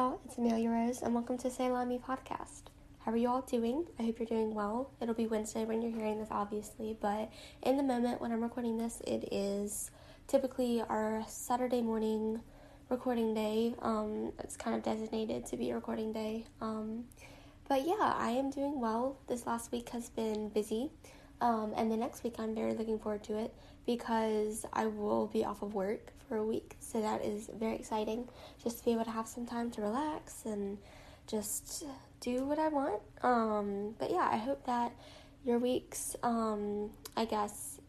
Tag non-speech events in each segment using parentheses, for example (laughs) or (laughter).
it's Amelia Rose, and welcome to Say Me podcast. How are you all doing? I hope you're doing well. It'll be Wednesday when you're hearing this, obviously, but in the moment when I'm recording this, it is typically our Saturday morning recording day. Um, it's kind of designated to be a recording day. Um, but yeah, I am doing well. This last week has been busy. Um, and the next week, I'm very looking forward to it because I will be off of work for a week. So that is very exciting just to be able to have some time to relax and just do what I want. Um, but yeah, I hope that your weeks, um, I guess,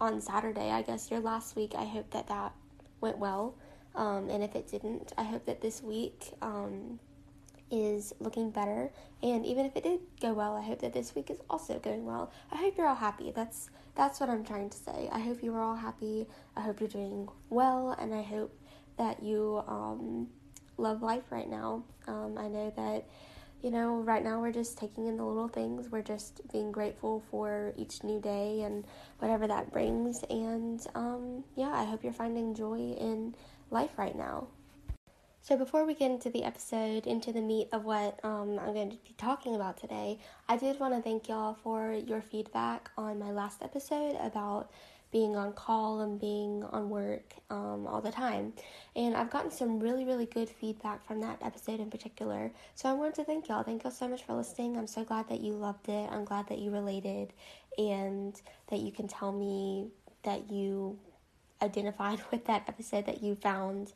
on Saturday, I guess your last week, I hope that that went well. Um, and if it didn't, I hope that this week, um, is looking better. And even if it did go well, I hope that this week is also going well. I hope you're all happy. That's that's what I'm trying to say. I hope you are all happy. I hope you're doing well, and I hope that you um, love life right now. Um, I know that you know right now we're just taking in the little things. We're just being grateful for each new day and whatever that brings. And um, yeah, I hope you're finding joy in life right now. So, before we get into the episode, into the meat of what um, I'm going to be talking about today, I did want to thank y'all for your feedback on my last episode about being on call and being on work um, all the time. And I've gotten some really, really good feedback from that episode in particular. So, I wanted to thank y'all. Thank y'all so much for listening. I'm so glad that you loved it. I'm glad that you related and that you can tell me that you identified (laughs) with that episode, that you found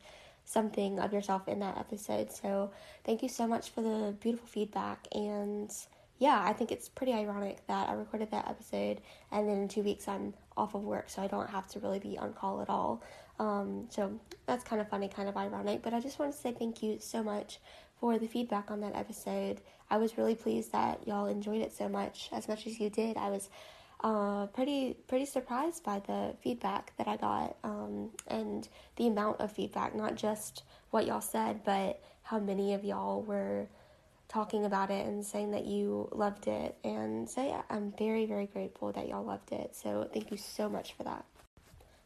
something of yourself in that episode. So, thank you so much for the beautiful feedback. And yeah, I think it's pretty ironic that I recorded that episode and then in two weeks I'm off of work, so I don't have to really be on call at all. Um, so, that's kind of funny, kind of ironic. But I just want to say thank you so much for the feedback on that episode. I was really pleased that y'all enjoyed it so much, as much as you did. I was uh, pretty pretty surprised by the feedback that I got um, and the amount of feedback, not just what y'all said, but how many of y'all were talking about it and saying that you loved it. And so, yeah, I'm very, very grateful that y'all loved it. So, thank you so much for that.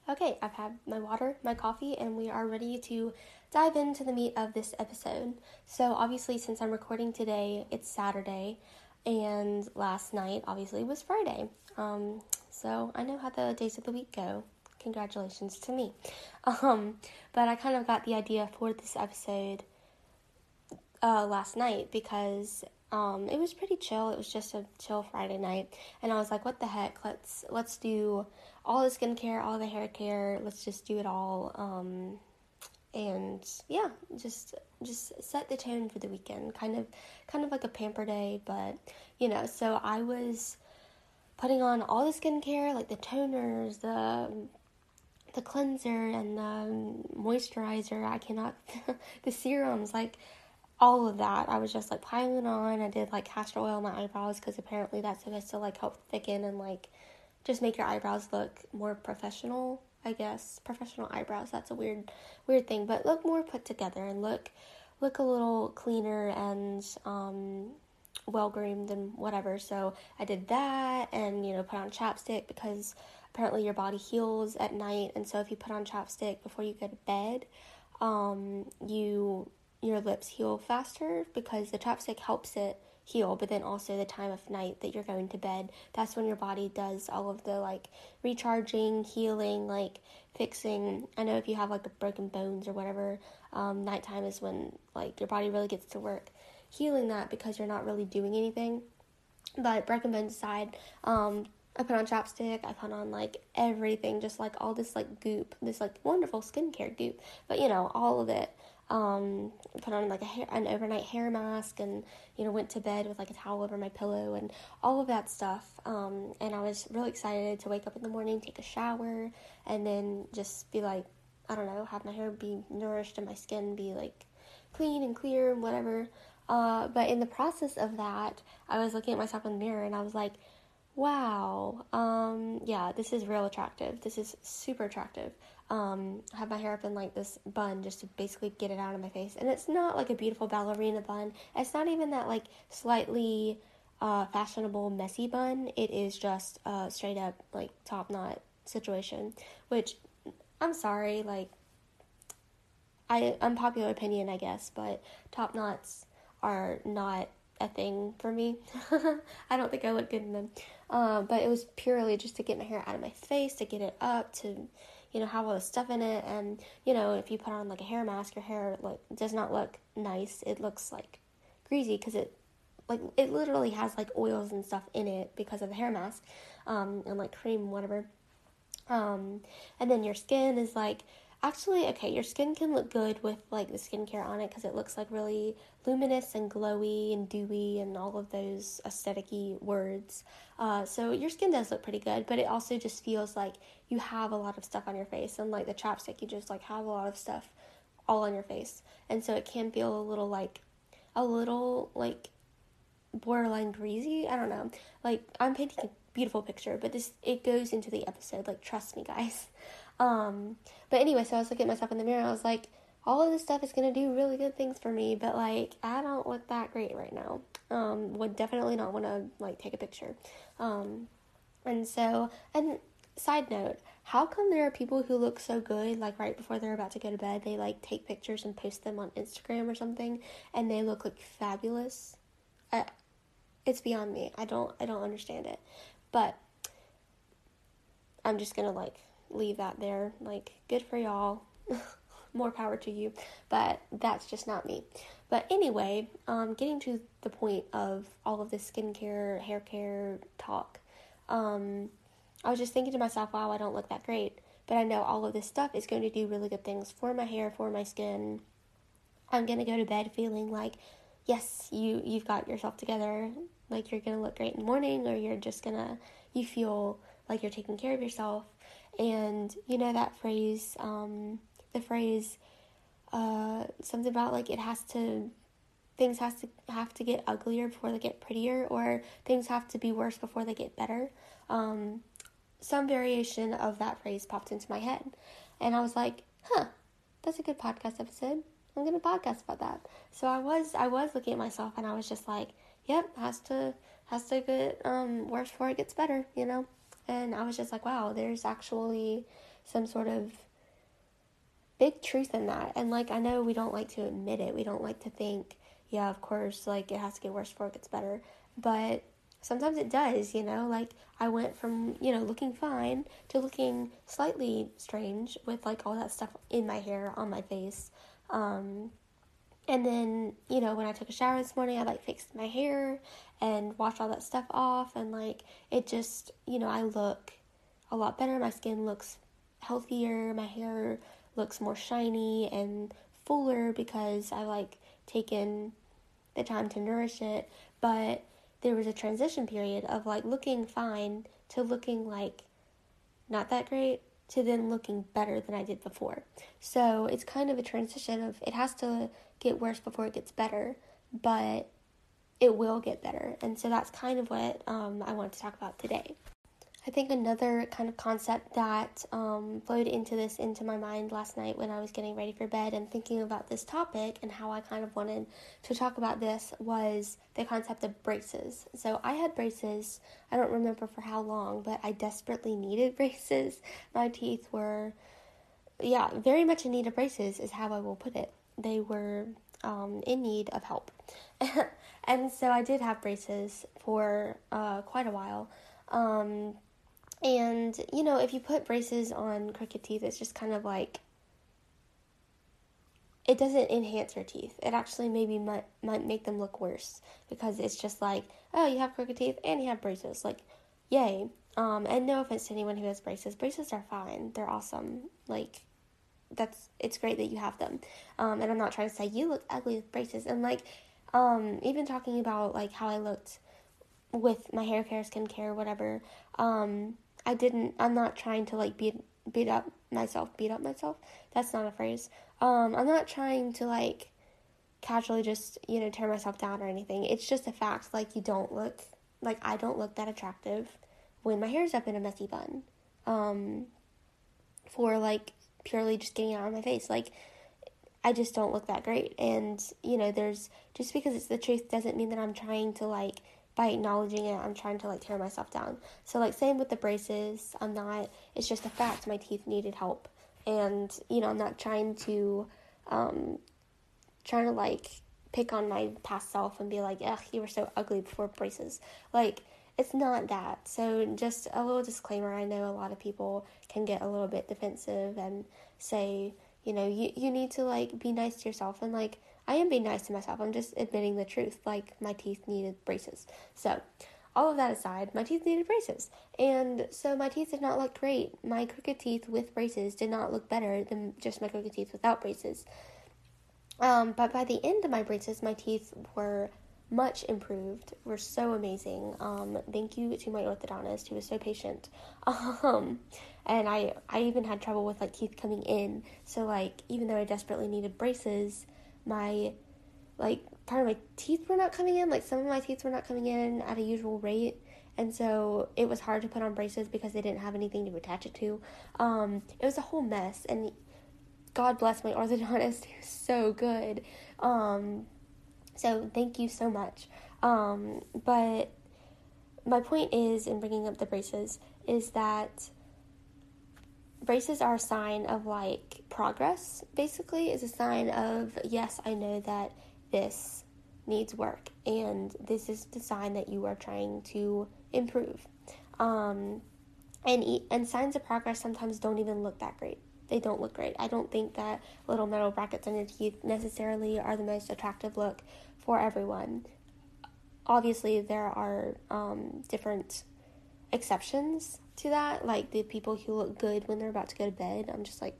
Okay, I've had my water, my coffee, and we are ready to dive into the meat of this episode. So, obviously, since I'm recording today, it's Saturday, and last night, obviously, was Friday. Um, so I know how the days of the week go. Congratulations to me. (laughs) Um, but I kind of got the idea for this episode uh, last night because um, it was pretty chill. It was just a chill Friday night, and I was like, "What the heck? Let's let's do all the skincare, all the hair care. Let's just do it all." Um, and yeah, just just set the tone for the weekend. Kind of kind of like a pamper day, but you know. So I was putting on all the skincare, like the toners, the the cleanser and the moisturizer. I cannot (laughs) the serums, like all of that. I was just like piling on. I did like castor oil on my eyebrows because apparently that's supposed to like help thicken and like just make your eyebrows look more professional. I guess professional eyebrows. That's a weird weird thing, but look more put together and look look a little cleaner and um well groomed and whatever. So I did that and, you know, put on chapstick because apparently your body heals at night. And so if you put on chapstick before you go to bed, um, you your lips heal faster because the chapstick helps it heal, but then also the time of night that you're going to bed, that's when your body does all of the like recharging, healing, like fixing. I know if you have like broken bones or whatever, um, nighttime is when like your body really gets to work healing that because you're not really doing anything. But recommend aside, um, I put on chapstick, I put on like everything, just like all this like goop, this like wonderful skincare goop, but you know, all of it. Um, put on like a hair, an overnight hair mask and, you know, went to bed with like a towel over my pillow and all of that stuff. Um, and I was really excited to wake up in the morning, take a shower, and then just be like, I don't know, have my hair be nourished and my skin be like clean and clear and whatever. Uh, but in the process of that, I was looking at myself in the mirror and I was like, wow, um, yeah, this is real attractive. This is super attractive. Um, have my hair up in like this bun just to basically get it out of my face. And it's not like a beautiful ballerina bun. It's not even that like slightly uh, fashionable messy bun. It is just a straight up like top knot situation, which I'm sorry, like I unpopular opinion, I guess, but top knots are not a thing for me. (laughs) I don't think I look good in them. Uh, but it was purely just to get my hair out of my face, to get it up, to you know have all the stuff in it, and you know if you put on like a hair mask, your hair like does not look nice. It looks like greasy because it like it literally has like oils and stuff in it because of the hair mask, um, and like cream whatever. Um, and then your skin is like actually okay your skin can look good with like the skincare on it because it looks like really luminous and glowy and dewy and all of those aesthetic words. Uh, so your skin does look pretty good but it also just feels like you have a lot of stuff on your face and like the chapstick you just like have a lot of stuff all on your face. And so it can feel a little like a little like borderline greasy i don't know. Like i'm painting a beautiful picture but this it goes into the episode like trust me guys (laughs) um, but anyway, so I was looking at myself in the mirror. I was like, all of this stuff is gonna do really good things for me, but like I don't look that great right now. Um, would definitely not want to like take a picture. Um, and so and side note, how come there are people who look so good like right before they're about to go to bed, they like take pictures and post them on Instagram or something, and they look like fabulous. I, it's beyond me. I don't I don't understand it, but I'm just gonna like leave that there. Like, good for y'all. (laughs) More power to you. But that's just not me. But anyway, um, getting to the point of all of this skincare, hair care talk, um, I was just thinking to myself, wow, I don't look that great. But I know all of this stuff is going to do really good things for my hair, for my skin. I'm going to go to bed feeling like, yes, you, you've got yourself together. Like you're going to look great in the morning, or you're just going to, you feel like you're taking care of yourself. And you know that phrase, um, the phrase, uh, something about like it has to, things has to have to get uglier before they get prettier, or things have to be worse before they get better. Um, some variation of that phrase popped into my head, and I was like, huh, that's a good podcast episode. I'm gonna podcast about that. So I was I was looking at myself and I was just like, yep, has to has to get um worse before it gets better, you know. And I was just like, wow, there's actually some sort of big truth in that. And like, I know we don't like to admit it. We don't like to think, yeah, of course, like it has to get worse before it gets better. But sometimes it does, you know? Like, I went from, you know, looking fine to looking slightly strange with like all that stuff in my hair, on my face. Um, and then, you know, when I took a shower this morning, I like fixed my hair and washed all that stuff off. And like, it just, you know, I look a lot better. My skin looks healthier. My hair looks more shiny and fuller because I like taken the time to nourish it. But there was a transition period of like looking fine to looking like not that great to then looking better than I did before. So it's kind of a transition of it has to get worse before it gets better, but it will get better. And so that's kind of what um, I want to talk about today. I think another kind of concept that um, flowed into this into my mind last night when I was getting ready for bed and thinking about this topic and how I kind of wanted to talk about this was the concept of braces. So I had braces, I don't remember for how long, but I desperately needed (laughs) braces. My teeth were, yeah, very much in need of braces, is how I will put it they were um, in need of help. (laughs) and so I did have braces for uh, quite a while. Um, and, you know, if you put braces on crooked teeth, it's just kind of like it doesn't enhance your teeth. It actually maybe might might make them look worse because it's just like, oh, you have crooked teeth and you have braces. Like, yay. Um, and no offense to anyone who has braces. Braces are fine. They're awesome. Like, that's it's great that you have them. Um, and I'm not trying to say you look ugly with braces. And like, um, even talking about like how I looked with my hair care, skincare, whatever. Um, I didn't. I'm not trying to like beat beat up myself. Beat up myself. That's not a phrase. Um, I'm not trying to like casually just you know tear myself down or anything. It's just a fact. Like you don't look like I don't look that attractive when my hair's up in a messy bun. Um, for like purely just getting out of my face. Like, I just don't look that great. And, you know, there's just because it's the truth doesn't mean that I'm trying to, like, by acknowledging it, I'm trying to, like, tear myself down. So, like, same with the braces. I'm not, it's just a fact my teeth needed help. And, you know, I'm not trying to, um, trying to like pick on my past self and be like, ugh, you were so ugly before braces. Like, it's not that. So, just a little disclaimer I know a lot of people can get a little bit defensive and say, you know, you, you need to like be nice to yourself. And like, I am being nice to myself. I'm just admitting the truth. Like, my teeth needed braces. So, all of that aside, my teeth needed braces. And so my teeth did not look great. My crooked teeth with braces did not look better than just my crooked teeth without braces. Um, but by the end of my braces, my teeth were much improved, were so amazing. Um, thank you to my orthodontist who was so patient. (laughs) Um, and I, I even had trouble with like teeth coming in. So like, even though I desperately needed braces, my like part of my teeth were not coming in. Like some of my teeth were not coming in at a usual rate. And so it was hard to put on braces because they didn't have anything to attach it to. Um, it was a whole mess. And God bless my (laughs) orthodontist, he was so good. Um, so thank you so much. Um, but my point is, in bringing up the braces, is that braces are a sign of like progress, basically, is a sign of, yes, I know that this needs work and this is the sign that you are trying to improve. Um, and, and signs of progress sometimes don't even look that great. They don't look great. I don't think that little metal brackets on your teeth necessarily are the most attractive look for everyone. Obviously, there are um, different exceptions to that, like the people who look good when they're about to go to bed. I'm just like,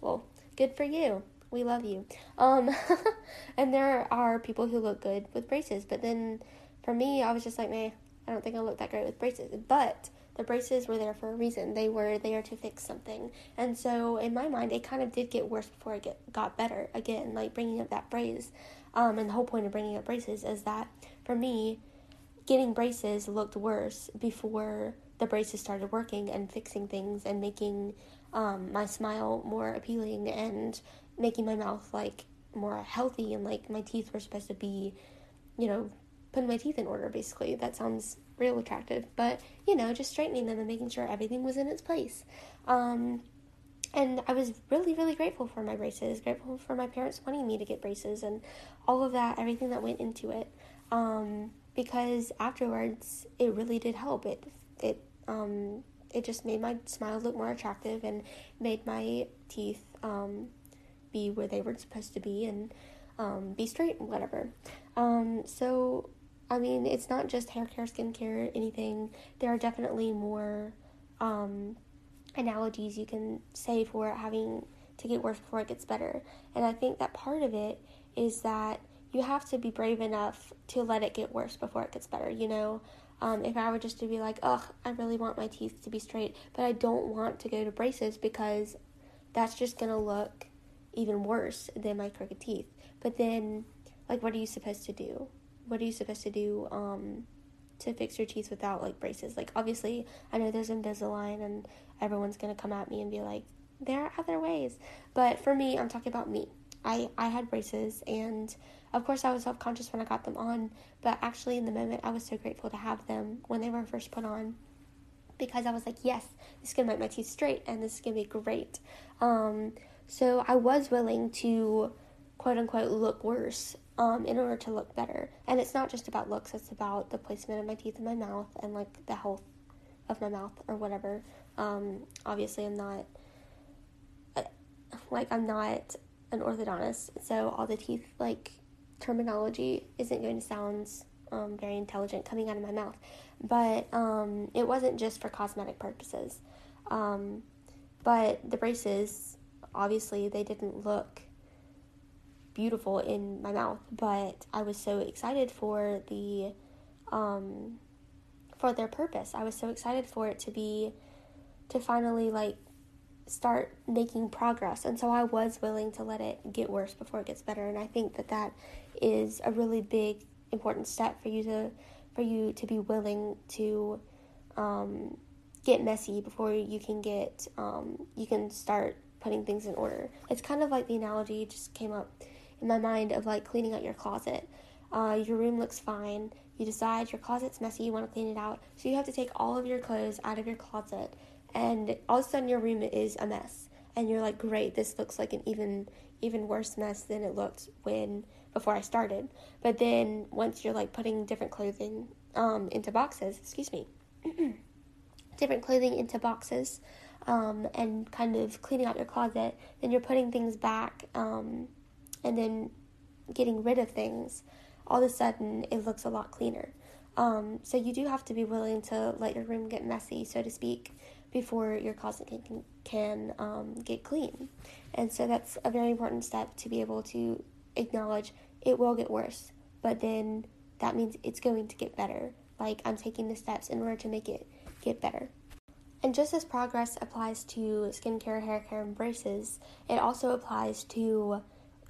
well, good for you. We love you. Um, (laughs) and there are people who look good with braces, but then for me, I was just like, man, I don't think I look that great with braces. But the braces were there for a reason. They were there to fix something. And so in my mind, it kind of did get worse before it get, got better. Again, like bringing up that brace. Um, and the whole point of bringing up braces is that for me, getting braces looked worse before the braces started working and fixing things and making um, my smile more appealing and making my mouth like more healthy and like my teeth were supposed to be, you know, putting my teeth in order basically. That sounds real attractive, but you know, just straightening them and making sure everything was in its place. Um, and I was really, really grateful for my braces, grateful for my parents wanting me to get braces and all of that, everything that went into it. Um, because afterwards, it really did help. It, it, um, it just made my smile look more attractive and made my teeth um, be where they were supposed to be and um, be straight and whatever. Um, so, I mean, it's not just hair care, skincare, anything. There are definitely more um, analogies you can say for having to get worse before it gets better. And I think that part of it is that you have to be brave enough to let it get worse before it gets better, you know? Um, if I were just to be like, ugh, I really want my teeth to be straight, but I don't want to go to braces because that's just gonna look even worse than my crooked teeth. But then, like, what are you supposed to do? What are you supposed to do um, to fix your teeth without like braces? Like, obviously, I know there's Invisalign, and everyone's gonna come at me and be like, there are other ways. But for me, I'm talking about me. I I had braces, and of course, I was self conscious when I got them on. But actually, in the moment, I was so grateful to have them when they were first put on because I was like, yes, this is gonna make my teeth straight, and this is gonna be great. Um, so I was willing to quote unquote look worse um, in order to look better. And it's not just about looks, it's about the placement of my teeth in my mouth and like the health of my mouth or whatever. Um, obviously, I'm not uh, like I'm not an orthodontist, so all the teeth like terminology isn't going to sound um, very intelligent coming out of my mouth. But um, it wasn't just for cosmetic purposes. Um, but the braces obviously they didn't look beautiful in my mouth, but I was so excited for the um for their purpose. I was so excited for it to be to finally like start making progress. And so I was willing to let it get worse before it gets better. And I think that that is a really big important step for you to for you to be willing to um, get messy before you can get um, you can start putting things in order. It's kind of like the analogy just came up in my mind of like cleaning out your closet. Uh, your room looks fine. You decide your closet's messy, you want to clean it out. So you have to take all of your clothes out of your closet, and all of a sudden your room is a mess. and you're like, great, this looks like an even even worse mess than it looked when before I started. But then once you're like putting different clothing um, into boxes, excuse me, (clears throat) different clothing into boxes, um, and kind of cleaning out your closet, then you're putting things back, um, and then getting rid of things. All of a sudden, it looks a lot cleaner. Um, so you do have to be willing to let your room get messy, so to speak, before your closet can can um, get clean. And so that's a very important step to be able to acknowledge it will get worse, but then that means it's going to get better. Like I'm taking the steps in order to make it get better. And just as progress applies to skincare, hair care, and braces, it also applies to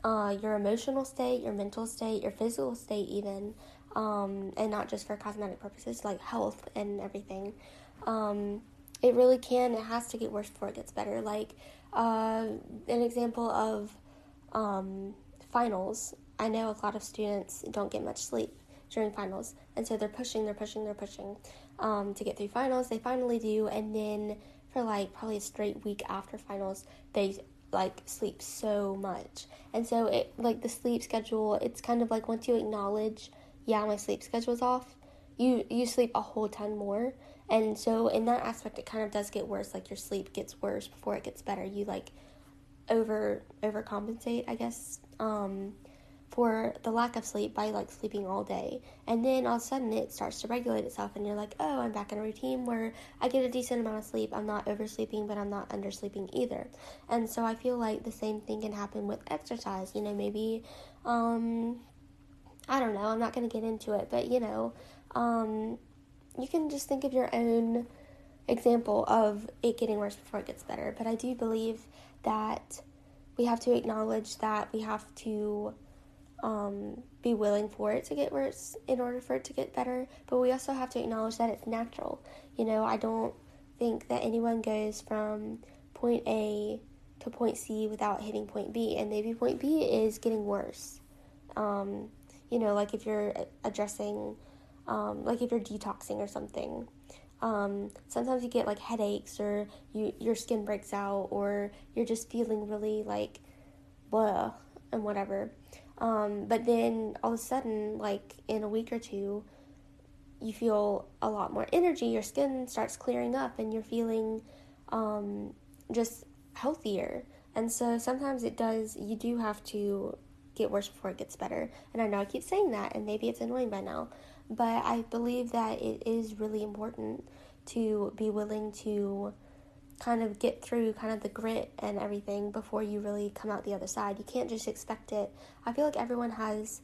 uh, your emotional state, your mental state, your physical state, even um, and not just for cosmetic purposes, like health and everything. Um, it really can, it has to get worse before it gets better. Like, uh, an example of um, finals, I know a lot of students don't get much sleep during finals, and so they're pushing, they're pushing, they're pushing um, to get through finals. They finally do, and then for like probably a straight week after finals, they like sleep so much. And so it like the sleep schedule, it's kind of like once you acknowledge yeah, my sleep schedule's off, you you sleep a whole ton more. And so in that aspect it kind of does get worse, like your sleep gets worse before it gets better. You like over overcompensate, I guess, um, for the lack of sleep by like sleeping all day. And then all of a sudden it starts to regulate itself and you're like, oh, I'm back in a routine where I get a decent amount of sleep. I'm not oversleeping, but I'm not undersleeping either. And so I feel like the same thing can happen with exercise. You know, maybe um, I don't know, I'm not going to get into it, but you know, um, you can just think of your own example of it getting worse before it gets better. But I do believe that we have to acknowledge that we have to um, be willing for it to get worse in order for it to get better. But we also have to acknowledge that it's natural. You know, I don't think that anyone goes from point A to point C without hitting point B, and maybe point B is getting worse. Um, you know, like if you're addressing, um, like if you're detoxing or something. Um, sometimes you get like headaches or you your skin breaks out or you're just feeling really like blah and whatever. Um, but then all of a sudden, like in a week or two, you feel a lot more energy. Your skin starts clearing up and you're feeling um, just healthier. And so sometimes it does, you do have to get worse before it gets better. And I know I keep saying that, and maybe it's annoying by now, but I believe that it is really important to be willing to kind of get through kind of the grit and everything before you really come out the other side. You can't just expect it. I feel like everyone has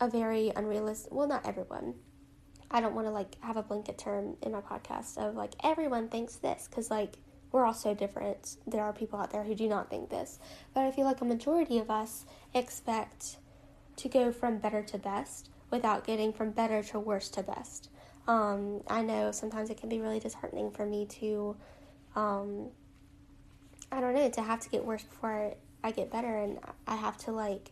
a very unrealistic, well, not everyone. I don't want to like have a blanket term in my podcast of like everyone thinks this because like we're all so different. There are people out there who do not think this. But I feel like a majority of us expect to go from better to best without getting from better to worse to best. Um, I know sometimes it can be really disheartening for me to, um, I don't know, to have to get worse before I get better and I have to like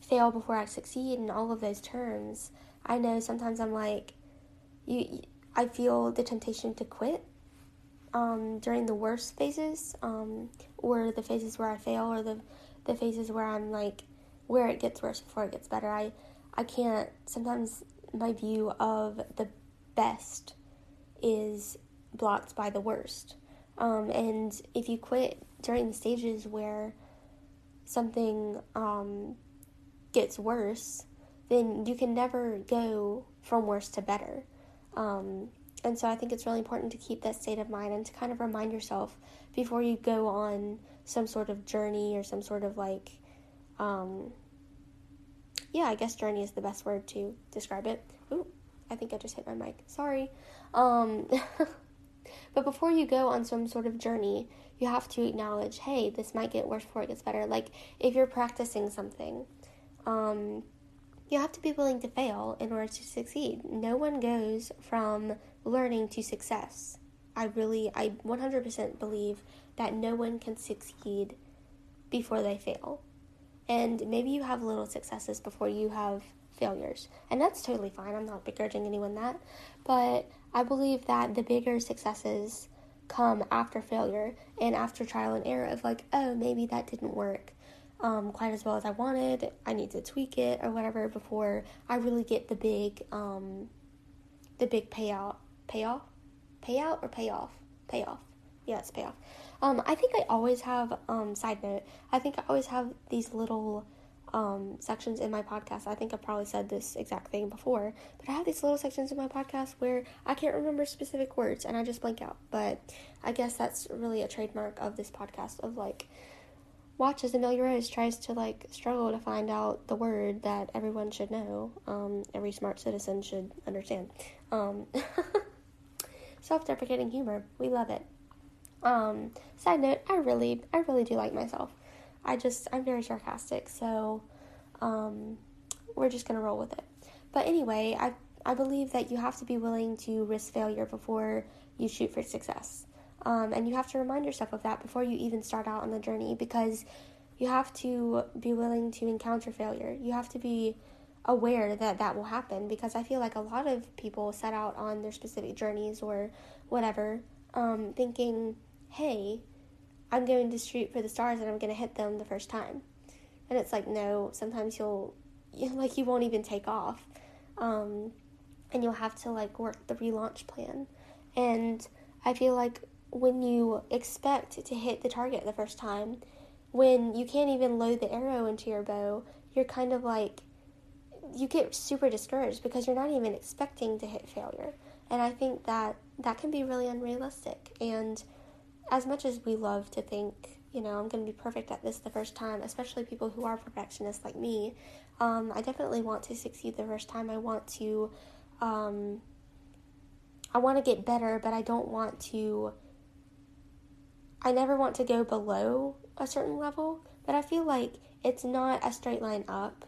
fail before I succeed in all of those terms. I know sometimes I'm like, you, I feel the temptation to quit um, during the worst phases, um, or the phases where I fail, or the the phases where I'm like where it gets worse before it gets better. I I can't. Sometimes my view of the best is blocked by the worst. Um, and if you quit during the stages where something um, gets worse, then you can never go from worse to better. Um, and so I think it's really important to keep that state of mind and to kind of remind yourself before you go on some sort of journey or some sort of like, um, yeah, I guess journey is the best word to describe it. Ooh, I think I just hit my mic. Sorry. Um, (laughs) but before you go on some sort of journey, you have to acknowledge, hey, this might get worse before it gets better. Like if you're practicing something, um, you have to be willing to fail in order to succeed. No one goes from learning to success. I really, I 100% believe that no one can succeed before they fail. And maybe you have little successes before you have failures. And that's totally fine. I'm not begrudging anyone that. But I believe that the bigger successes come after failure and after trial and error of like, oh, maybe that didn't work um, quite as well as I wanted. I need to tweak it or whatever before I really get the big, um, the big payout, payoff, payout or payoff, payoff. Yeah, it's payoff. Um, I think I always have. Um, side note, I think I always have these little um, sections in my podcast. I think I probably said this exact thing before, but I have these little sections in my podcast where I can't remember specific words and I just blank out. But I guess that's really a trademark of this podcast of like watch as Amelia Rose tries to like struggle to find out the word that everyone should know. Um, every smart citizen should understand. Um, (laughs) self-deprecating humor, we love it. Um, side note, I really, I really do like myself. I just I'm very sarcastic, so um, we're just gonna roll with it. But anyway, I I believe that you have to be willing to risk failure before you shoot for success, um, and you have to remind yourself of that before you even start out on the journey because you have to be willing to encounter failure. You have to be aware that that will happen because I feel like a lot of people set out on their specific journeys or whatever, um, thinking, hey, I'm going to shoot for the stars and I'm going to hit them the first time. And it's like, no, sometimes you'll, you, (laughs) like, you won't even take off. Um, and you'll have to, like, work the relaunch plan. And I feel like when you expect to hit the target the first time, when you can't even load the arrow into your bow, you're kind of like, you get super discouraged because you're not even expecting to hit failure. And I think that that can be really unrealistic. And as much as we love to think, you know, I'm going to be perfect at this the first time, especially people who are perfectionists like me, um, I definitely want to succeed the first time. I want to, um, I want to get better, but I don't want to, I never want to go below a certain level, but I feel like it's not a straight line up.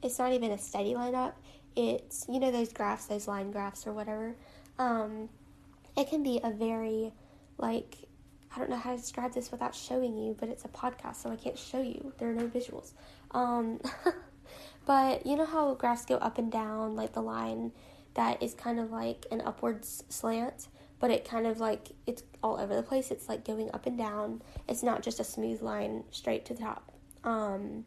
It's not even a steady line up. It's, you know, those graphs, those line graphs or whatever. Um, it can be a very, like, I don't know how to describe this without showing you, but it's a podcast, so I can't show you. There are no visuals. Um, (laughs) but you know how graphs go up and down, like the line that is kind of like an upwards slant, but it kind of like it's all over the place. It's like going up and down. It's not just a smooth line straight to the top. Um,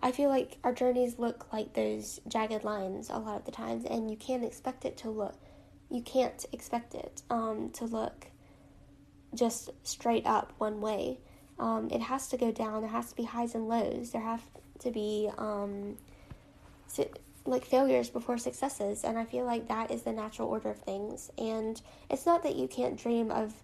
I feel like our journeys look like those jagged lines a lot of the times, and you can't expect it to look. You can't expect it um, to look just straight up one way. Um, it has to go down. There has to be highs and lows. There have to be um, like failures before successes, and I feel like that is the natural order of things. And it's not that you can't dream of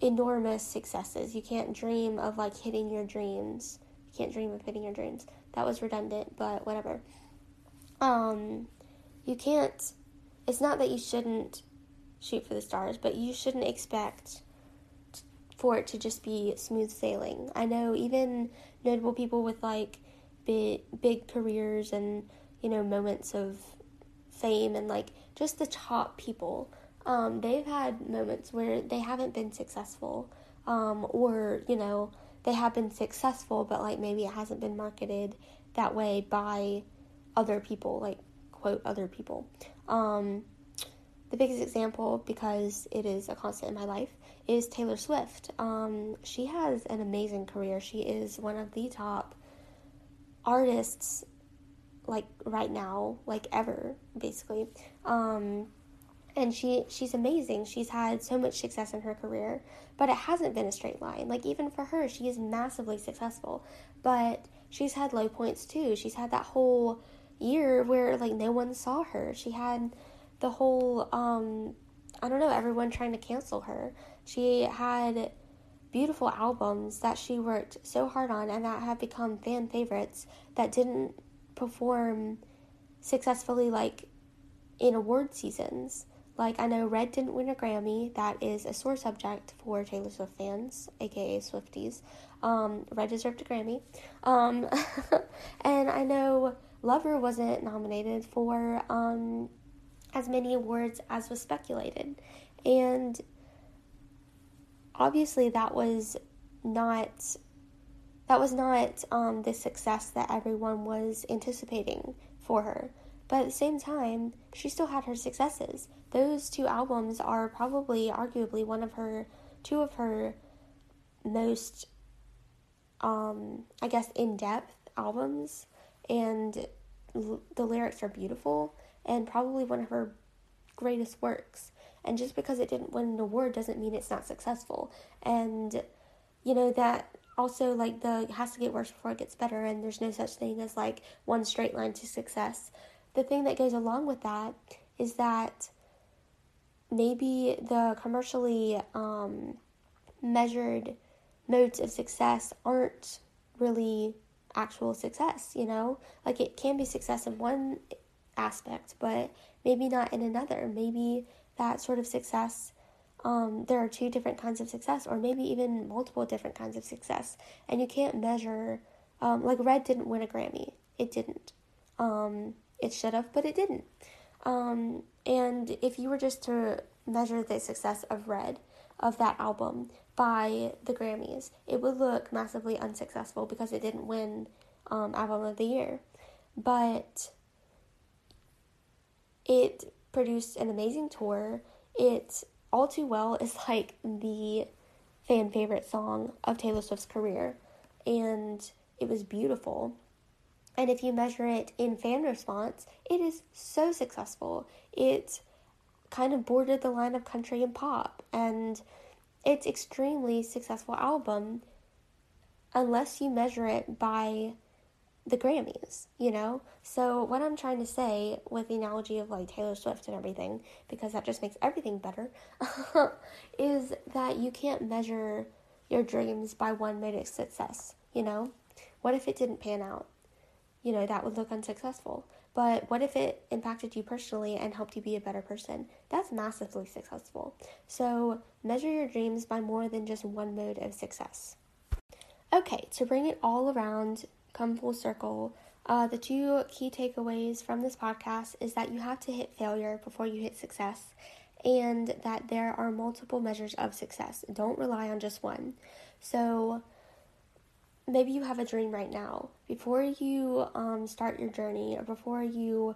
enormous successes. You can't dream of like hitting your dreams. You can't dream of hitting your dreams. That was redundant, but whatever. Um, you can't. It's not that you shouldn't shoot for the stars, but you shouldn't expect for it to just be smooth sailing. I know even notable people with like big big careers and you know moments of fame and like just the top people. Um, they've had moments where they haven't been successful, um, or you know they have been successful, but like maybe it hasn't been marketed that way by other people, like quote other people. Um, the biggest example, because it is a constant in my life, is Taylor Swift. Um, she has an amazing career. She is one of the top artists, like right now, like ever, basically. Um, and she she's amazing. She's had so much success in her career, but it hasn't been a straight line. Like even for her, she is massively successful, but she's had low points too. She's had that whole year where like no one saw her. She had the whole um I don't know, everyone trying to cancel her. She had beautiful albums that she worked so hard on and that have become fan favorites that didn't perform successfully like in award seasons. Like I know Red didn't win a Grammy. That is a sore subject for Taylor Swift fans, aka Swifties. Um, Red deserved a Grammy. Um, (laughs) and I know Lover wasn't nominated for um, as many awards as was speculated. And obviously that was not that was not um, the success that everyone was anticipating for her. But at the same time, she still had her successes. those two albums are probably, arguably, one of her, two of her most, um, I guess, in depth albums. And l- the lyrics are beautiful and probably one of her greatest works. And just because it didn't win an award doesn't mean it's not successful. And, you know, that also like the has to get worse before it gets better and there's no such thing as like one straight line to success the thing that goes along with that is that maybe the commercially um, measured modes of success aren't really actual success, you know? Like it can be success in one aspect, but maybe not in another. Maybe that sort of success, um, there are two different kinds of success, or maybe even multiple different kinds of success. And you can't measure, um, like Red didn't win a Grammy. It didn't. Um, it should have, but it didn't. Um, and if you were just to measure the success of Red, of that album, by the Grammys, it would look massively unsuccessful because it didn't win um, Album of the Year. But it produced an amazing tour. It all too well is (laughs) like the fan favorite song of Taylor Swift's career, and it was beautiful. And if you measure it in fan response, it is so successful. It kind of bordered the line of country and pop, and it's extremely successful album unless you measure it by the Grammys, you know? So, what I'm trying to say with the analogy of like Taylor Swift and everything, because that just makes everything better, (laughs) is that you can't measure your dreams by one mode of success, you know? What if it didn't pan out? you know, that would look unsuccessful. But what if it impacted you personally and helped you be a better person? That's massively successful. So measure your dreams by more than just one mode of success. Okay, to bring it all around, come full circle, uh, the two key takeaways from this podcast is that you have to hit failure before you hit success, and that there are multiple measures of success. Don't rely on just one. So, maybe you have a dream right now. Before you um, start your journey or before you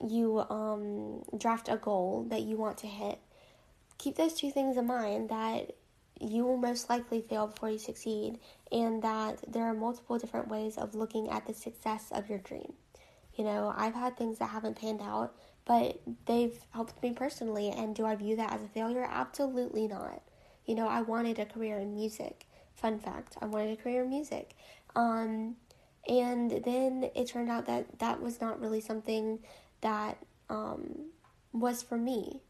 you um, draft a goal that you want to hit, keep those two things in mind that you will most likely fail before you succeed, and that there are multiple different ways of looking at the success of your dream. You know, I've had things that haven't panned out, but they've helped me personally, and do I view that as a failure? Absolutely not. You know, I wanted a career in music. Fun fact I wanted a career in music. Um, and then it turned out that that was not really something that um, was for me.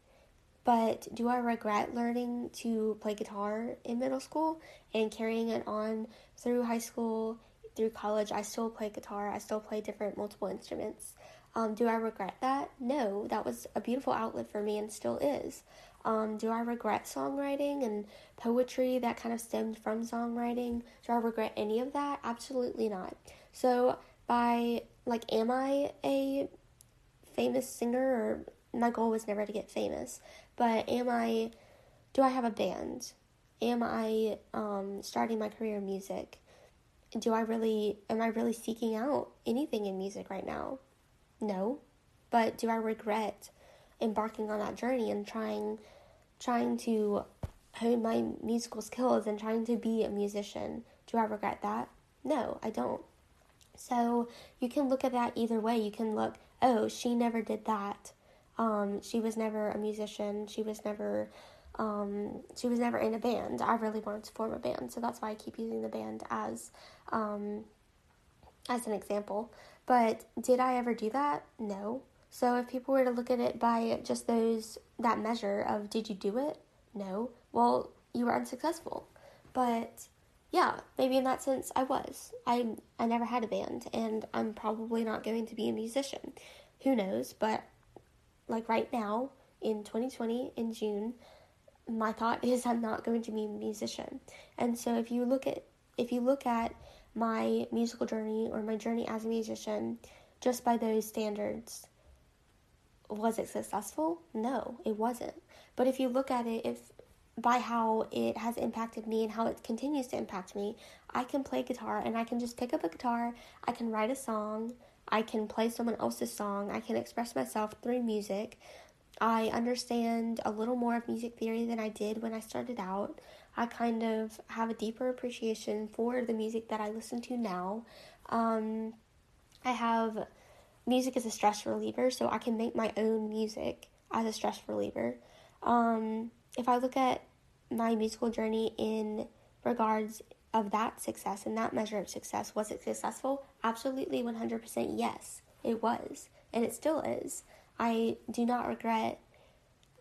But do I regret learning to play guitar in middle school and carrying it on through high school, through college? I still play guitar, I still play different multiple instruments. Um, do I regret that? No, that was a beautiful outlet for me and still is. Um, do I regret songwriting and poetry that kind of stemmed from songwriting? Do I regret any of that? Absolutely not. So, by like, am I a famous singer? Or my goal was never to get famous, but am I? Do I have a band? Am I um, starting my career in music? Do I really? Am I really seeking out anything in music right now? No, but do I regret embarking on that journey and trying trying to hone my musical skills and trying to be a musician. Do I regret that? No, I don't. So you can look at that either way. You can look, oh, she never did that. Um, she was never a musician. She was never, um, she was never in a band. I really wanted to form a band, so that's why I keep using the band as, um, as an example. But did I ever do that? No. So if people were to look at it by just those that measure of did you do it? No. Well, you were unsuccessful. But yeah, maybe in that sense I was. I I never had a band and I'm probably not going to be a musician. Who knows, but like right now in 2020 in June, my thought is I'm not going to be a musician. And so if you look at if you look at my musical journey or my journey as a musician just by those standards, was it successful? No, it wasn't. But if you look at it, if by how it has impacted me and how it continues to impact me, I can play guitar and I can just pick up a guitar, I can write a song, I can play someone else's song, I can express myself through music. I understand a little more of music theory than I did when I started out. I kind of have a deeper appreciation for the music that I listen to now. Um, I have music as a stress reliever, so I can make my own music as a stress reliever. Um, if I look at my musical journey in regards of that success and that measure of success, was it successful? Absolutely, 100% yes, it was, and it still is. I do not regret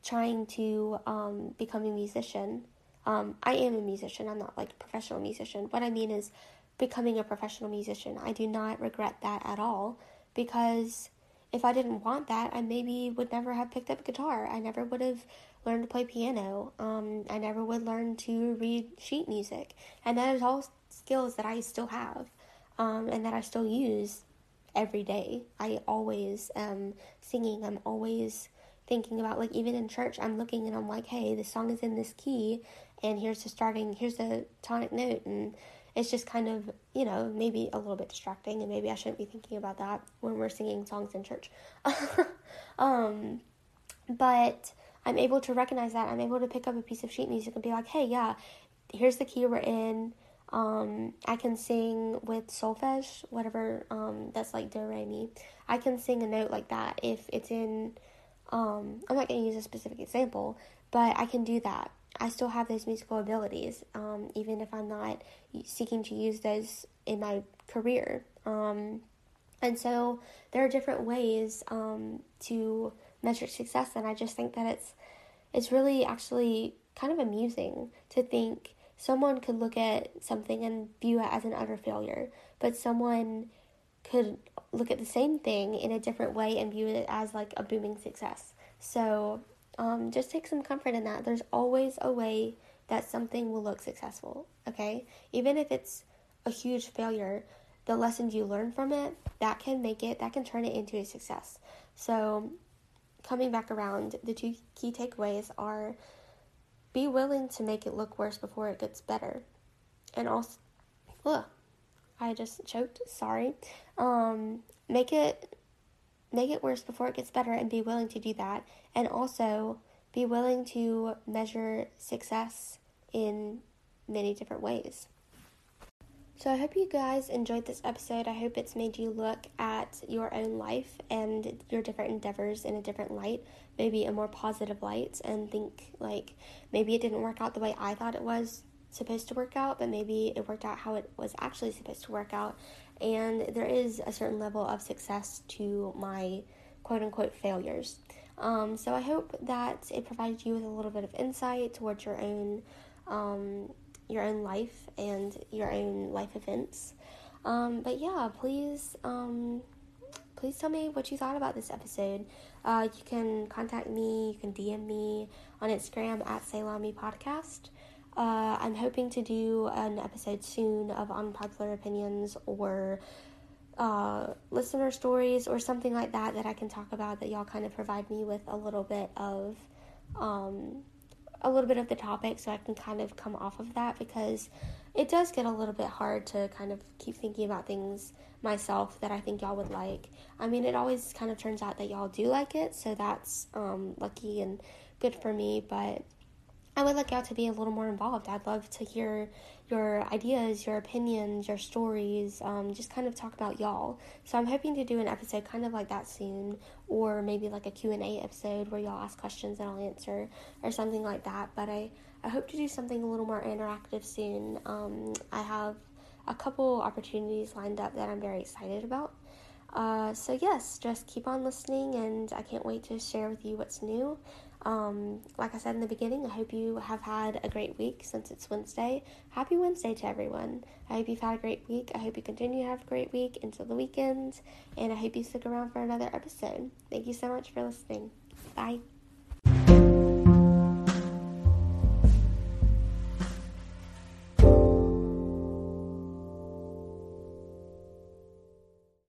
trying to um, become a musician. Um, I am a musician, I'm not like a professional musician. What I mean is becoming a professional musician. I do not regret that at all because if I didn't want that, I maybe would never have picked up a guitar. I never would have learned to play piano. Um, I never would learn to read sheet music. And that is all skills that I still have um, and that I still use every day. I always am singing. I'm always thinking about, like, even in church, I'm looking and I'm like, hey, the song is in this key, and here's the starting, here's the tonic note, and it's just kind of, you know, maybe a little bit distracting, and maybe I shouldn't be thinking about that when we're singing songs in church. (laughs) um, but I'm able to recognize that. I'm able to pick up a piece of sheet music and be like, hey, yeah, here's the key we're in. Um, I can sing with solfege, whatever um, that's like do re mi. I can sing a note like that if it's in. Um, I'm not going to use a specific example, but I can do that. I still have those musical abilities, um, even if I'm not seeking to use those in my career. Um, and so there are different ways um, to measure success, and I just think that it's it's really actually kind of amusing to think someone could look at something and view it as an utter failure, but someone could look at the same thing in a different way and view it as like a booming success. So um, just take some comfort in that. There's always a way that something will look successful, okay? Even if it's a huge failure, the lessons you learn from it, that can make it, that can turn it into a success. So, coming back around, the two key takeaways are be willing to make it look worse before it gets better. And also, ugh, I just choked, sorry. Um, make it make it worse before it gets better and be willing to do that. And also be willing to measure success in many different ways. So, I hope you guys enjoyed this episode. I hope it's made you look at your own life and your different endeavors in a different light, maybe a more positive light, and think like maybe it didn't work out the way I thought it was supposed to work out, but maybe it worked out how it was actually supposed to work out. And there is a certain level of success to my quote unquote failures. Um, so I hope that it provided you with a little bit of insight towards your own um, your own life and your own life events. Um, but yeah, please, um, please tell me what you thought about this episode. Uh, you can contact me, you can DM me on Instagram at Salami Podcast. Uh, I'm hoping to do an episode soon of unpopular opinions or uh, listener stories or something like that that I can talk about that y'all kind of provide me with a little bit of um, a little bit of the topic so I can kind of come off of that because it does get a little bit hard to kind of keep thinking about things myself that I think y'all would like. I mean, it always kind of turns out that y'all do like it, so that's um, lucky and good for me, but I would like y'all to be a little more involved. I'd love to hear your ideas, your opinions, your stories, um, just kind of talk about y'all. So I'm hoping to do an episode kind of like that soon, or maybe like a Q&A episode where y'all ask questions and I'll answer, or something like that. But I, I hope to do something a little more interactive soon. Um, I have a couple opportunities lined up that I'm very excited about. Uh, so yes, just keep on listening, and I can't wait to share with you what's new. Um, like I said in the beginning, I hope you have had a great week since it's Wednesday. Happy Wednesday to everyone. I hope you've had a great week. I hope you continue to have a great week until the weekend, and I hope you stick around for another episode. Thank you so much for listening. Bye.